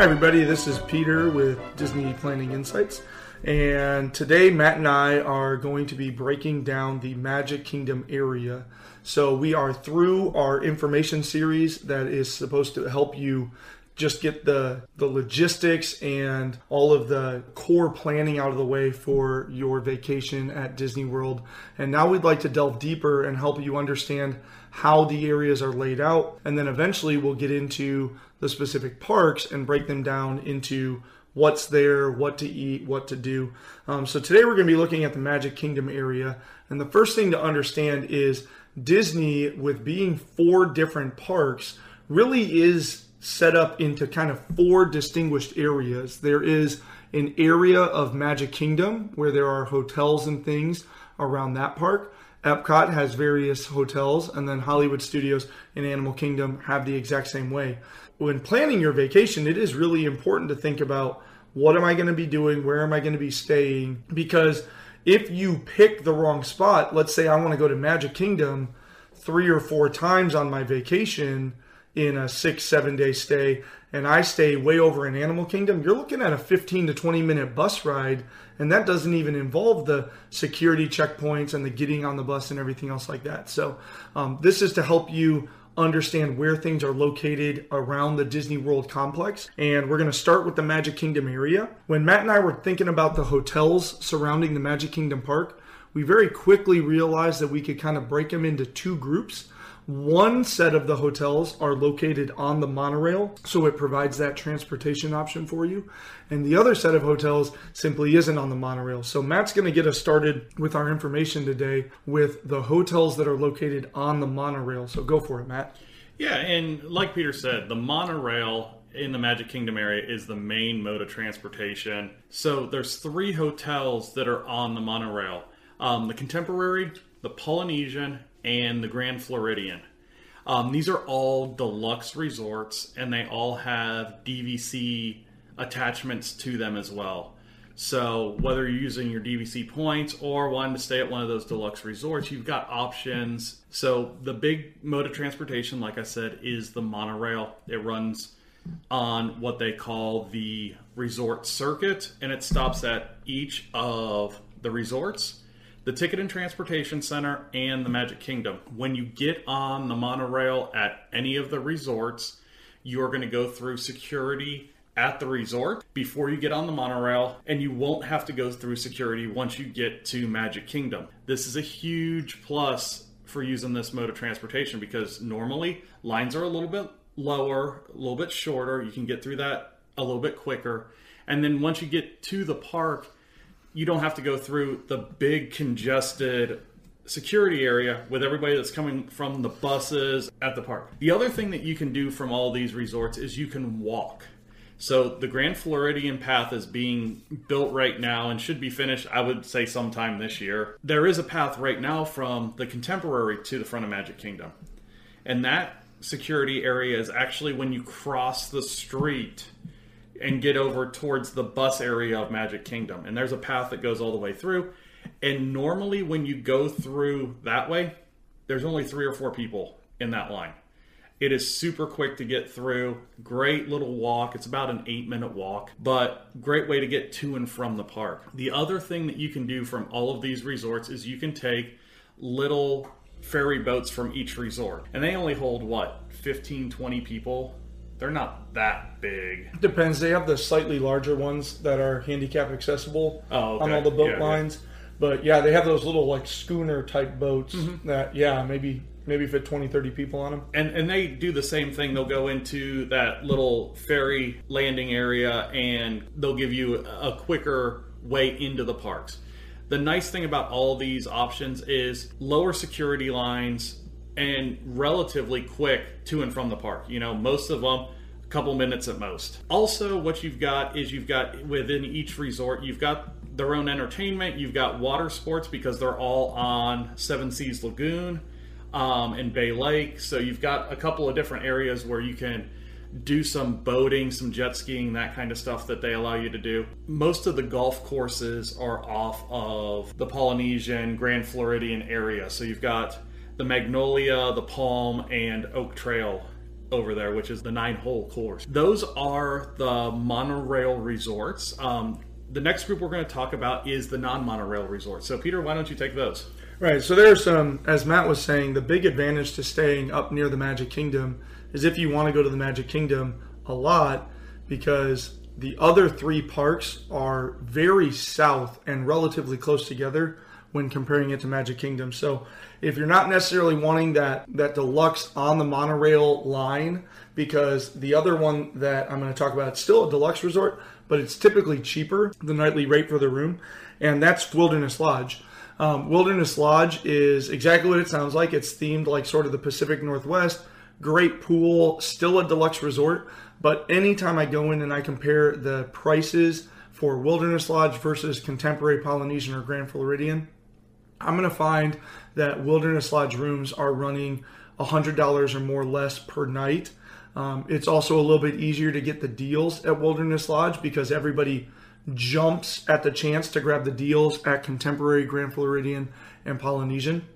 Hi, everybody. This is Peter with Disney Planning Insights. And today, Matt and I are going to be breaking down the Magic Kingdom area. So, we are through our information series that is supposed to help you just get the the logistics and all of the core planning out of the way for your vacation at Disney World. And now we'd like to delve deeper and help you understand how the areas are laid out and then eventually we'll get into the specific parks and break them down into what's there, what to eat, what to do. Um, so today we're going to be looking at the Magic Kingdom area. And the first thing to understand is Disney, with being four different parks, really is set up into kind of four distinguished areas. There is an area of Magic Kingdom where there are hotels and things around that park. Epcot has various hotels, and then Hollywood Studios and Animal Kingdom have the exact same way. When planning your vacation, it is really important to think about what am I going to be doing? Where am I going to be staying? Because if you pick the wrong spot, let's say I want to go to Magic Kingdom three or four times on my vacation, in a six, seven day stay, and I stay way over in Animal Kingdom, you're looking at a 15 to 20 minute bus ride, and that doesn't even involve the security checkpoints and the getting on the bus and everything else like that. So, um, this is to help you understand where things are located around the Disney World complex. And we're going to start with the Magic Kingdom area. When Matt and I were thinking about the hotels surrounding the Magic Kingdom park, we very quickly realized that we could kind of break them into two groups. One set of the hotels are located on the monorail, so it provides that transportation option for you. And the other set of hotels simply isn't on the monorail. So Matt's going to get us started with our information today with the hotels that are located on the monorail. So go for it, Matt. Yeah, and like Peter said, the monorail in the Magic Kingdom area is the main mode of transportation. So there's three hotels that are on the monorail: um, the Contemporary, the Polynesian, and the Grand Floridian. Um, these are all deluxe resorts, and they all have DVC attachments to them as well. So whether you're using your DVC points or wanting to stay at one of those deluxe resorts, you've got options. So the big mode of transportation, like I said, is the monorail. It runs on what they call the resort circuit, and it stops at each of the resorts the Ticket and Transportation Center, and the Magic Kingdom. When you get on the monorail at any of the resorts, you are going to go through security at the resort before you get on the monorail, and you won't have to go through security once you get to Magic Kingdom. This is a huge plus for using this mode of transportation because normally lines are a little bit lower, a little bit shorter. You can get through that a little bit quicker. And then once you get to the park, you don't have to go through the big congested security area with everybody that's coming from the buses at the park. The other thing that you can do from all these resorts is you can walk. So the Grand Floridian path is being built right now and should be finished, I would say, sometime this year. There is a path right now from the Contemporary to the front of Magic Kingdom. And that security area is actually when you cross the street and get over towards the bus area of Magic Kingdom. And there's a path that goes all the way through. And normally, when you go through that way, there's only three or four people in that line. It is super quick to get through. Great little walk. It's about an eight minute walk, but great way to get to and from the park. The other thing that you can do from all of these resorts is you can take little ferry boats from each resort, and they only hold what 15, 20 people they're not that big. Depends. They have the slightly larger ones that are handicap accessible oh, okay. on all the boat yeah, lines. Yeah. But yeah, they have those little like schooner type boats mm-hmm. that yeah maybe maybe fit 20 30 people on them and and they do the same thing they'll go into that little ferry landing area and they'll give you a quicker way into the parks the nice thing about all these options is lower security lines and relatively quick to and from the park. You know, most of them a couple minutes at most. Also, what you've got is you've got within each resort, you've got their own entertainment. You've got water sports because they're all on Seven Seas Lagoon um, and Bay Lake. So you've got a couple of different areas where you can do some boating, some jet skiing, that kind of stuff that they allow you to do. Most of the golf courses are off of the Polynesian, Grand Floridian area. So you've got the Magnolia, the Palm, and Oak Trail over there, which is the nine hole course. Those are the monorail resorts. Um, the next group we're going to talk about is the non monorail resorts. So, Peter, why don't you take those? Right. So there's some, as Matt was saying, the big advantage to staying up near the Magic Kingdom is if you want to go to the Magic Kingdom a lot, because the other three parks are very south and relatively close together when comparing it to Magic Kingdom. So if you're not necessarily wanting that that deluxe on the monorail line, because the other one that I'm going to talk about, it's still a deluxe resort, but it's typically cheaper the nightly rate for the room, and that's Wilderness Lodge. Um, Wilderness Lodge is exactly what it sounds like. It's themed like sort of the Pacific Northwest. Great pool, still a deluxe resort. But anytime I go in and I compare the prices for Wilderness Lodge versus Contemporary Polynesian or Grand Floridian, I'm going to find that Wilderness Lodge rooms are running $100 or more less per night. Um, it's also a little bit easier to get the deals at Wilderness Lodge because everybody jumps at the chance to grab the deals at Contemporary, Grand Floridian, and Polynesian.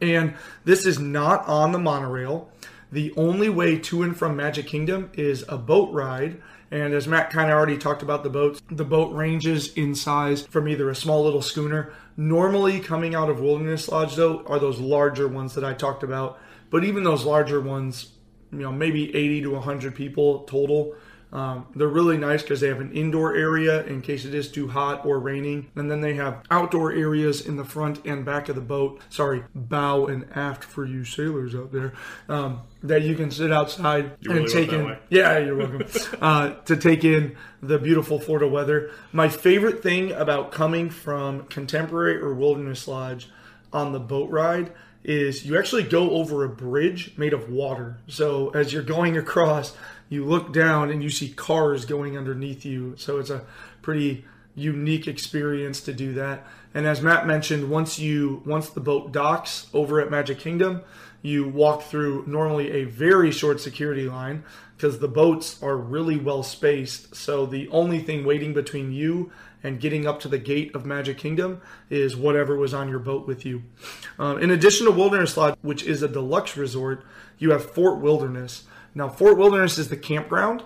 And this is not on the monorail. The only way to and from Magic Kingdom is a boat ride. And as Matt kind of already talked about the boats, the boat ranges in size from either a small little schooner. Normally, coming out of Wilderness Lodge, though, are those larger ones that I talked about. But even those larger ones, you know, maybe 80 to 100 people total. Um, they're really nice because they have an indoor area in case it is too hot or raining. And then they have outdoor areas in the front and back of the boat. Sorry, bow and aft for you sailors out there. Um, that you can sit outside You and really take in. Yeah, you're welcome. uh, to take in the beautiful Florida weather. My favorite thing about coming from Contemporary or Wilderness Lodge on the boat ride is you actually go over a bridge made of water. So as you're going across, you look down and you see cars going underneath you. So it's a pretty unique experience to do that. And as Matt mentioned, once you once the boat docks over at Magic Kingdom, you walk through normally a very short security line because the boats are really well spaced. So the only thing waiting between you and getting up to the gate of Magic Kingdom is whatever was on your boat with you. Um, in addition to Wilderness Lodge, which is a deluxe resort, you have Fort Wilderness. Now, Fort Wilderness is the campground.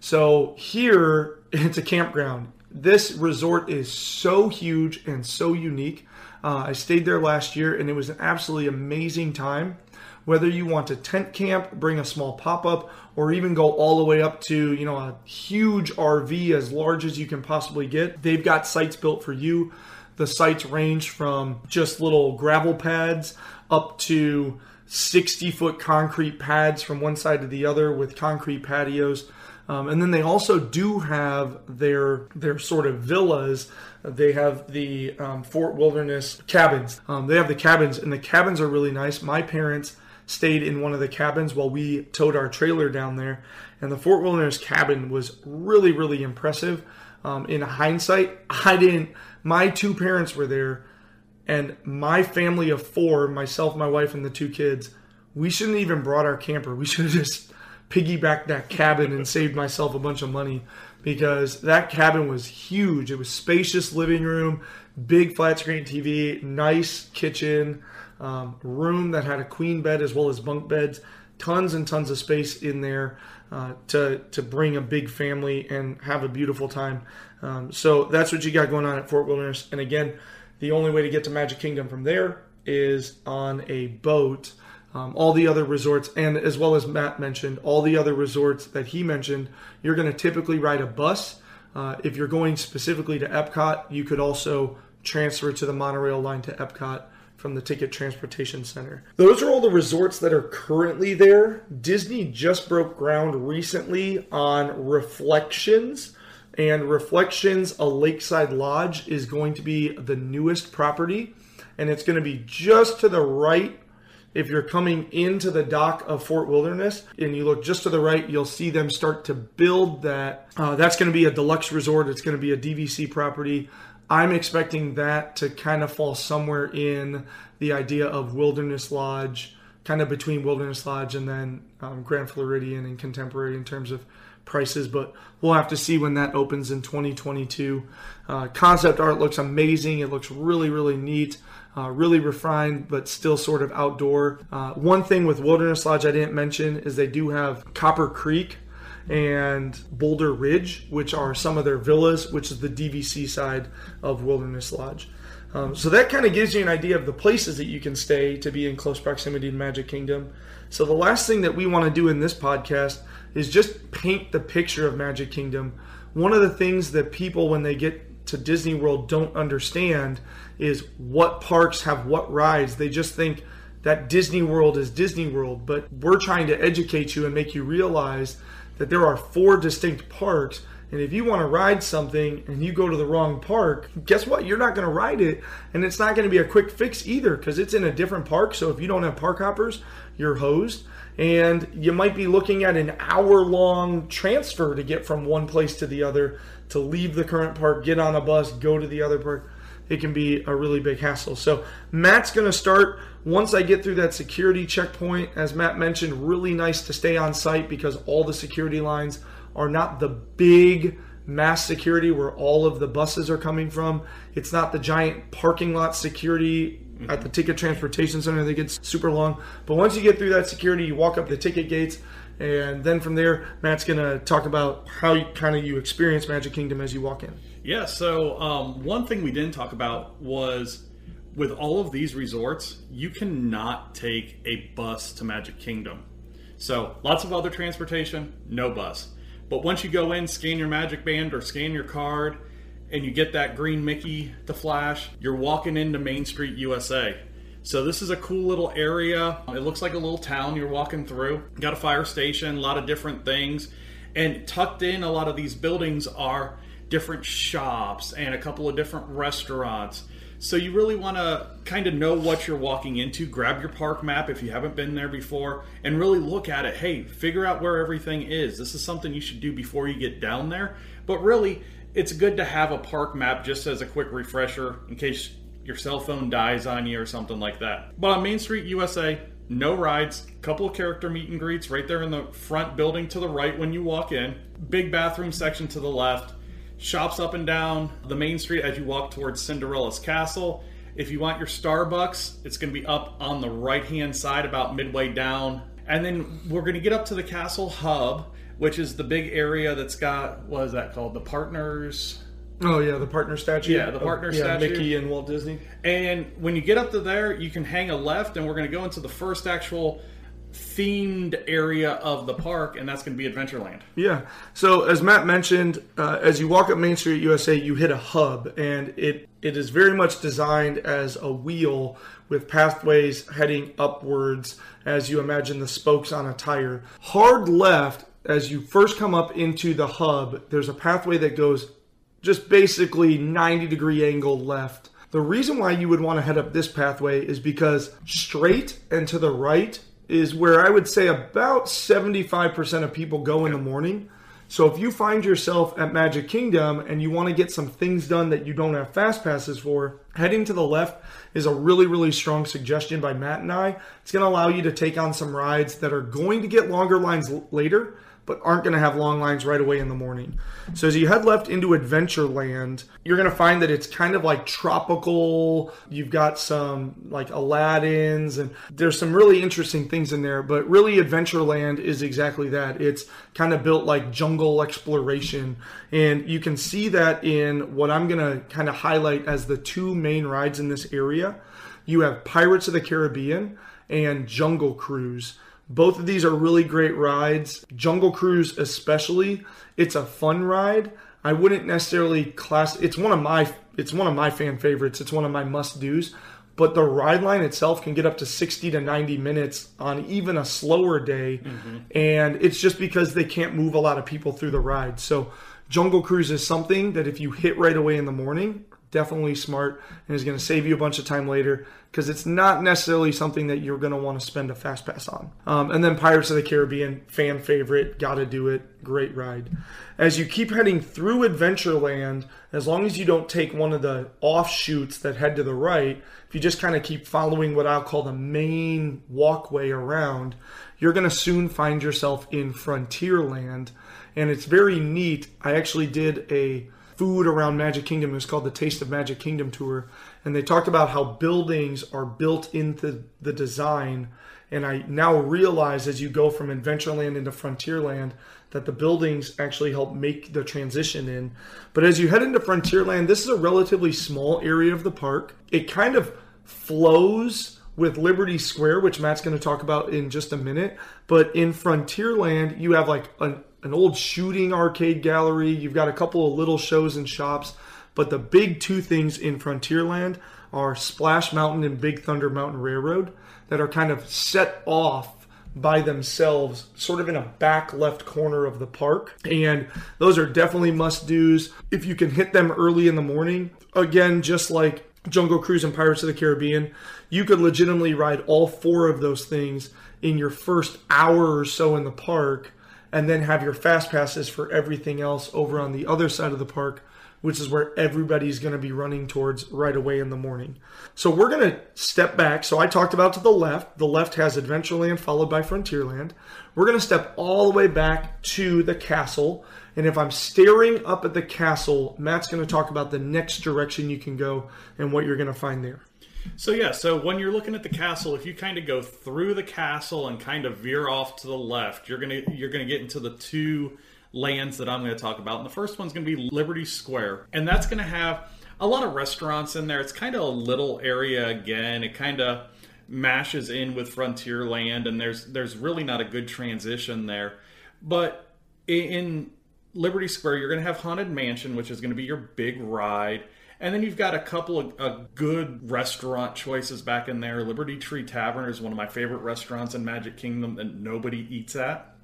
So here, it's a campground. This resort is so huge and so unique. Uh, I stayed there last year and it was an absolutely amazing time. Whether you want to tent camp, bring a small pop up, or even go all the way up to you know a huge RV as large as you can possibly get, they've got sites built for you. The sites range from just little gravel pads up to 60 foot concrete pads from one side to the other with concrete patios. Um, and then they also do have their their sort of villas. They have the um, Fort Wilderness cabins. Um, they have the cabins, and the cabins are really nice. My parents stayed in one of the cabins while we towed our trailer down there, and the Fort Wilderness cabin was really really impressive. Um, in hindsight, I didn't. My two parents were there, and my family of four, myself, my wife, and the two kids, we shouldn't even brought our camper. We should have just piggybacked that cabin and saved myself a bunch of money because that cabin was huge. It was spacious living room, big flat screen TV, nice kitchen, um, room that had a queen bed as well as bunk beds, tons and tons of space in there uh, to to bring a big family and have a beautiful time. Um, so that's what you got going on at Fort Wilderness. And again, the only way to get to Magic Kingdom from there is on a boat. Um, all the other resorts, and as well as Matt mentioned, all the other resorts that he mentioned, you're going to typically ride a bus. Uh, if you're going specifically to Epcot, you could also transfer to the monorail line to Epcot from the Ticket Transportation Center. Those are all the resorts that are currently there. Disney just broke ground recently on Reflections, and Reflections, a lakeside lodge, is going to be the newest property, and it's going to be just to the right if you're coming into the dock of Fort Wilderness and you look just to the right, you'll see them start to build that. Uh, that's going to be a deluxe resort. It's going to be a DVC property. I'm expecting that to kind of fall somewhere in the idea of Wilderness Lodge, kind of between Wilderness Lodge and then um, Grand Floridian and Contemporary in terms of prices, but we'll have to see when that opens in 2022. Uh, concept art looks amazing. It looks really, really neat. Uh, really refined, but still sort of outdoor. Uh, one thing with Wilderness Lodge I didn't mention is they do have Copper Creek and Boulder Ridge, which are some of their villas, which is the DVC side of Wilderness Lodge. Um, so that kind of gives you an idea of the places that you can stay to be in close proximity to Magic Kingdom. So the last thing that we want to do in this podcast is just paint the picture of Magic Kingdom. One of the things that people, when they get to Disney World, don't understand is what parks have what rides. They just think that Disney World is Disney World, but we're trying to educate you and make you realize that there are four distinct parks. And if you want to ride something and you go to the wrong park, guess what? You're not going to ride it. And it's not going to be a quick fix either because it's in a different park. So if you don't have park hoppers, you're hosed and you might be looking at an hour long transfer to get from one place to the other to leave the current park, get on a bus, go to the other park. It can be a really big hassle. So, Matt's going to start once I get through that security checkpoint. As Matt mentioned, really nice to stay on site because all the security lines are not the big mass security where all of the buses are coming from. It's not the giant parking lot security at the ticket transportation center that gets super long. But once you get through that security, you walk up the ticket gates, and then from there, Matt's gonna talk about how you, kind of you experience Magic Kingdom as you walk in. Yeah. So um, one thing we didn't talk about was with all of these resorts, you cannot take a bus to Magic Kingdom. So lots of other transportation, no bus. But once you go in, scan your Magic Band or scan your card and you get that green Mickey to flash, you're walking into Main Street USA. So this is a cool little area. It looks like a little town you're walking through. Got a fire station, a lot of different things. And tucked in a lot of these buildings are different shops and a couple of different restaurants. So you really want to kind of know what you're walking into. Grab your park map if you haven't been there before and really look at it. Hey, figure out where everything is. This is something you should do before you get down there. But really, it's good to have a park map just as a quick refresher in case your cell phone dies on you or something like that. But on Main Street USA, no rides, couple of character meet and greets right there in the front building to the right when you walk in, big bathroom section to the left, shops up and down the main street as you walk towards Cinderella's castle. If you want your Starbucks, it's going to be up on the right hand side about midway down. And then we're going to get up to the castle hub which is the big area that's got what is that called? The partners. Oh yeah, the partner statue. Yeah, the oh, partner oh, yeah, statue. Mickey and Walt Disney. And when you get up to there, you can hang a left, and we're going to go into the first actual themed area of the park, and that's going to be Adventureland. Yeah. So as Matt mentioned, uh, as you walk up Main Street USA, you hit a hub, and it it is very much designed as a wheel with pathways heading upwards as you imagine the spokes on a tire. Hard left as you first come up into the hub, there's a pathway that goes just basically 90 degree angle left. The reason why you would want to head up this pathway is because straight and to the right is where I would say about 75% of people go in the morning. So if you find yourself at Magic Kingdom and you want to get some things done that you don't have fast passes for, heading to the left is a really, really strong suggestion by Matt and I. It's going to allow you to take on some rides that are going to get longer lines later, but aren't going to have long lines right away in the morning. So as you head left into Adventureland, you're going to find that it's kind of like tropical. You've got some like Aladdin's and there's some really interesting things in there, but really Adventureland is exactly that. It's kind of built like jungle exploration and you can see that in what I'm going to kind of highlight as the two main rides in this area. You have Pirates of the Caribbean and Jungle Cruise. Both of these are really great rides. Jungle Cruise, especially, it's a fun ride. I wouldn't necessarily class. It's one of my it's one of my fan favorites. It's one of my must dos. But the ride line itself can get up to 60 to 90 minutes on even a slower day. Mm-hmm. And it's just because they can't move a lot of people through the ride. So Jungle Cruise is something that if you hit right away in the morning, definitely smart and is going to save you a bunch of time later because it's not necessarily something that you're going to want to spend a fast pass on. Um, and then Pirates of the Caribbean, fan favorite, gotta do it, great ride. As you keep heading through Adventureland, as long as you don't take one of the offshoots that head to the right, if you just kind of keep following what I'll call the main walkway around, you're going to soon find yourself in Frontierland. And it's very neat. I actually did a food around Magic Kingdom. It was called the Taste of Magic Kingdom tour, and they talked about how buildings are built into the design. And I now realize as you go from Adventureland into Frontierland that the buildings actually help make the transition in. But as you head into Frontierland, this is a relatively small area of the park. It kind of flows with Liberty Square, which Matt's going to talk about in just a minute. But in Frontierland, you have like an an old shooting arcade gallery. You've got a couple of little shows and shops. But the big two things in Frontierland are Splash Mountain and Big Thunder Mountain Railroad that are kind of set off by themselves, sort of in a back left corner of the park. And those are definitely must do's if you can hit them early in the morning. Again, just like Jungle Cruise and Pirates of the Caribbean, you could legitimately ride all four of those things in your first hour or so in the park and then have your fast passes for everything else over on the other side of the park, which is where everybody's going to be running towards right away in the morning. So we're going to step back. So I talked about to the left. The left has Adventureland followed by Frontierland. We're going to step all the way back to the castle. And if I'm staring up at the castle, Matt's going to talk about the next direction you can go and what you're going to find there. So yeah, so when you're looking at the castle, if you kind of go through the castle and kind of veer off to the left, you're gonna you're gonna get into the two lands that I'm to talk about. And the first one's to be Liberty Square, and that's to have a lot of restaurants in there. It's kind of a little area again. It kind of mashes in with Frontierland, and there's there's really not a good transition there. But in Liberty Square, you're going to have Haunted Mansion, which is going to be your big ride. And then you've got a couple of good restaurant choices back in there. Liberty Tree Tavern is one of my favorite restaurants in Magic Kingdom that nobody eats at.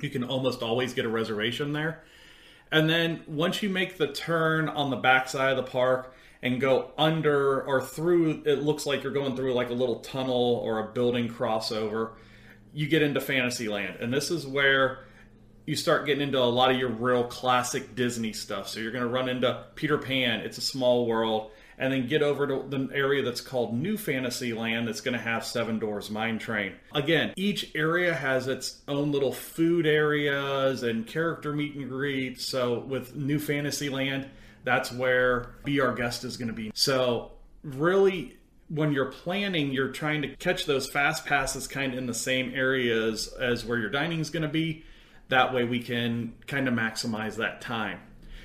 You can almost always get a reservation there. And then once you make the turn on the backside of the park and go under or through, it looks like you're going through like a little tunnel or a building crossover, you get into Fantasyland. And this is where you start getting into a lot of your real classic Disney stuff. So you're going to run into Peter Pan, It's a Small World, and then get over to the area that's called New Fantasyland that's going to have Seven Dwarfs Mine Train. Again, each area has its own little food areas and character meet and greets. So with New Fantasyland, that's where Be Our Guest is going to be. So really when you're planning, you're trying to catch those fast passes kind of in the same areas as where your dining is going to be that way we can kind of maximize that time.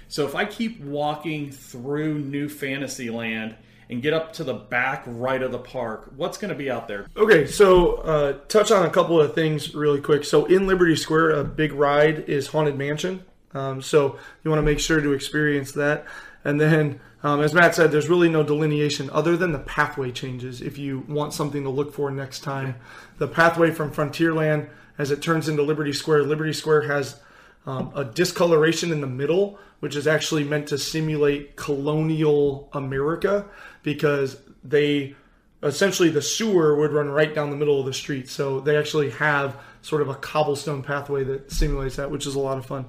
So if I keep walking through New Fantasyland and get up to the back right of the park, what's going to be out there? Okay, so uh, touch on a couple of things really quick. So in Liberty Square, a big ride is Haunted Mansion. Um, so you want to make sure to experience that. And then, um, as Matt said, there's really no delineation other than the pathway changes if you want something to look for next time. The pathway from Frontierland as it turns into Liberty Square. Liberty Square has um, a discoloration in the middle, which is actually meant to simulate colonial America because they essentially the sewer would run right down the middle of the street. So they actually have sort of a cobblestone pathway that simulates that, which is a lot of fun.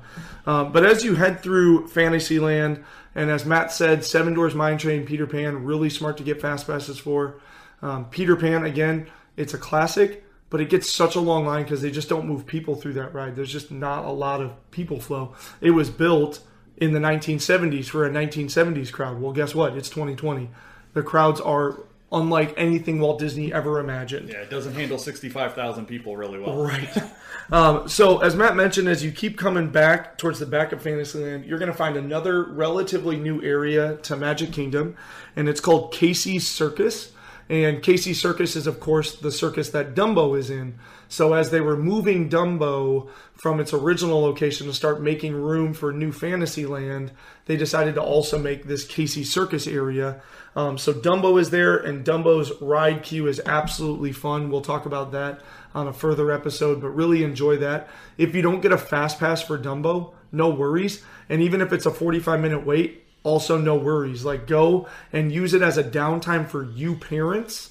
Um, but as you head through Fantasyland, and as Matt said, Seven Dwarfs Mine Train, Peter Pan, really smart to get fast passes for. Um, Peter Pan, again, it's a classic but it gets such a long line because they just don't move people through that ride. There's just not a lot of people flow. It was built in the 1970s for a 1970s crowd. Well, guess what? It's 2020. The crowds are unlike anything Walt Disney ever imagined. Yeah, it doesn't handle 65,000 people really well. Right. um, so, as Matt mentioned, as you keep coming back towards the back of Fantasyland, you're going to find another relatively new area to Magic Kingdom, and it's called Casey's Circus. And Casey Circus is, of course, the circus that Dumbo is in. So as they were moving Dumbo from its original location to start making room for New Fantasyland, they decided to also make this Casey Circus area. Um, so Dumbo is there, and Dumbo's ride queue is absolutely fun. We'll talk about that on a further episode, but really enjoy that. If you don't get a fast pass for Dumbo, no worries. And even if it's a 45 minute wait, also no worries. Like go and use it as a downtime for you parents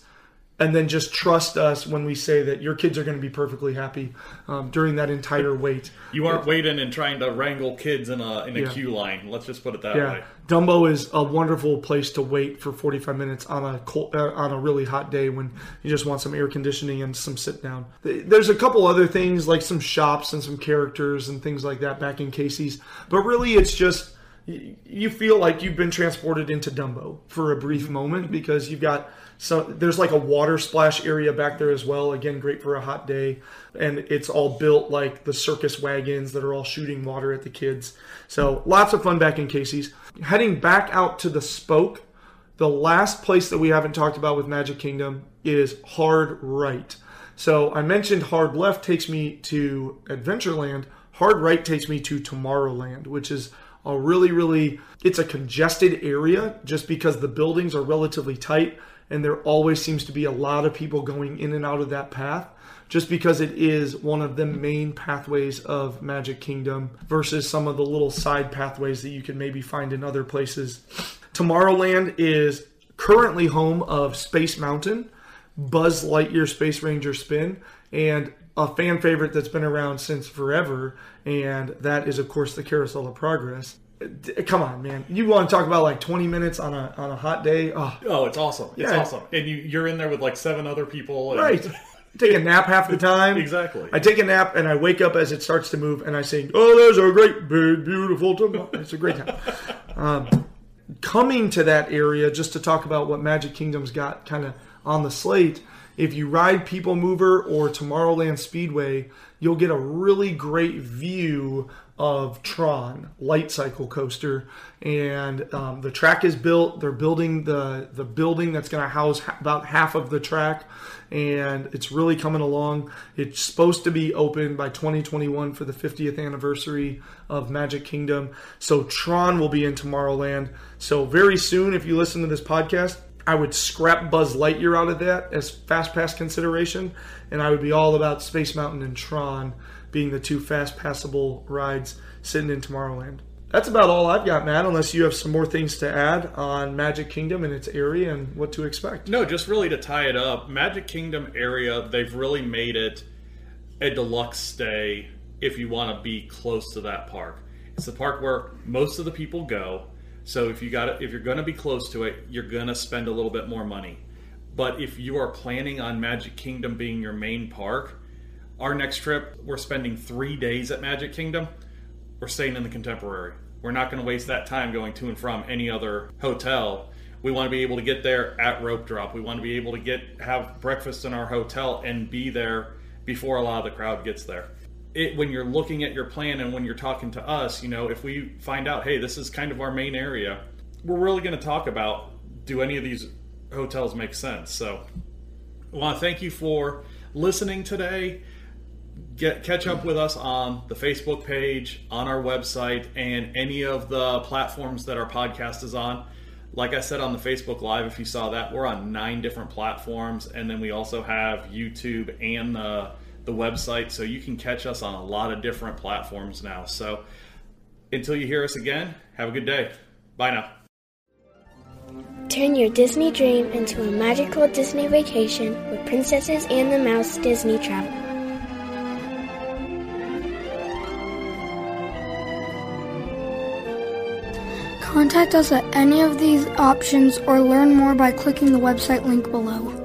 and then just trust us when we say that your kids are going to be perfectly happy um, during that entire wait. You aren't waiting and trying to wrangle kids in a in a Yeah. queue line. Let's just put it that Yeah, way. Dumbo is a wonderful place to wait for 45 minutes on a cold, uh, on a really hot day when you just want some air conditioning and some sit down. There's a couple other things like some shops and some characters and things like that back in Casey's, but really it's just you feel like you've been transported into Dumbo for a brief mm-hmm. moment because you've got so there's like a water splash area back there as well. Again, great for a hot day, and it's all built like the circus wagons that are all shooting water at the kids. So lots of fun back in Casey's. Heading back out to the Spoke, the last place that we haven't talked about with Magic Kingdom is Hard Right. So I mentioned Hard Left takes me to Adventureland. Hard Right takes me to Tomorrowland, which is a really, really it's a congested area just because the buildings are relatively tight and there always seems to be a lot of people going in and out of that path just because it is one of the main pathways of Magic Kingdom versus some of the little side pathways that you can maybe find in other places. Tomorrowland is currently home of Space Mountain, Buzz Lightyear Space Ranger Spin, and a fan favorite that's been around since forever, and that is of course the Carousel of Progress. Come on, man! You want to talk about like 20 minutes on a on a hot day? Oh, Oh, it's awesome! It's Yeah. awesome, and you you're in there with like seven other people. And, right. Take a nap half the time. Exactly. I take a nap and I wake up as it starts to move and I sing, "Oh, there's a great big beautiful tomorrow." It's a great time. Um, coming to that area just to talk about what Magic Kingdom's got kind of on the slate. If you ride People Mover or Tomorrowland Speedway, you'll get a really great view of Tron Light Cycle Coaster, and um, the track is built. They're building the the building that's going to house ha- about half of the track, and it's really coming along. It's supposed to be open by 2021 for the 50th anniversary of Magic Kingdom. So Tron will be in Tomorrowland. So very soon, if you listen to this podcast, I would scrap Buzz Lightyear out of that as Fast Pass consideration, and I would be all about Space Mountain and Tron being the two fast passable rides sitting in Tomorrowland. That's about all I've got, Matt, unless you have some more things to add on Magic Kingdom and its area and what to expect. No, just really to tie it up, Magic Kingdom area, they've really made it a deluxe stay if you want to be close to that park. It's the park where most of the people go. So if you got if you're going to be close to it, you're going to spend a little bit more money. But if you are planning on Magic Kingdom being your main park, our next trip, we're spending three days at Magic Kingdom. We're staying in the Contemporary. We're not going to waste that time going to and from any other hotel. We want to be able to get there at rope drop. We want to be able to get have breakfast in our hotel and be there before a lot of the crowd gets there. It, when you're looking at your plan and when you're talking to us, you know, if we find out, hey, this is kind of our main area, we're really going to talk about do any of these hotels make sense. So, I want to thank you for listening today. Get catch up with us on the Facebook page, on our website, and any of the platforms that our podcast is on. Like I said on the Facebook Live, if you saw that, we're on nine different platforms, and then we also have YouTube and the the website, so you can catch us on a lot of different platforms now. So until you hear us again, have a good day. Bye now. Turn your Disney dream into a magical Disney vacation with Princesses and the Mouse Disney Travel. Contact us at any of these options or learn more by clicking the website link below.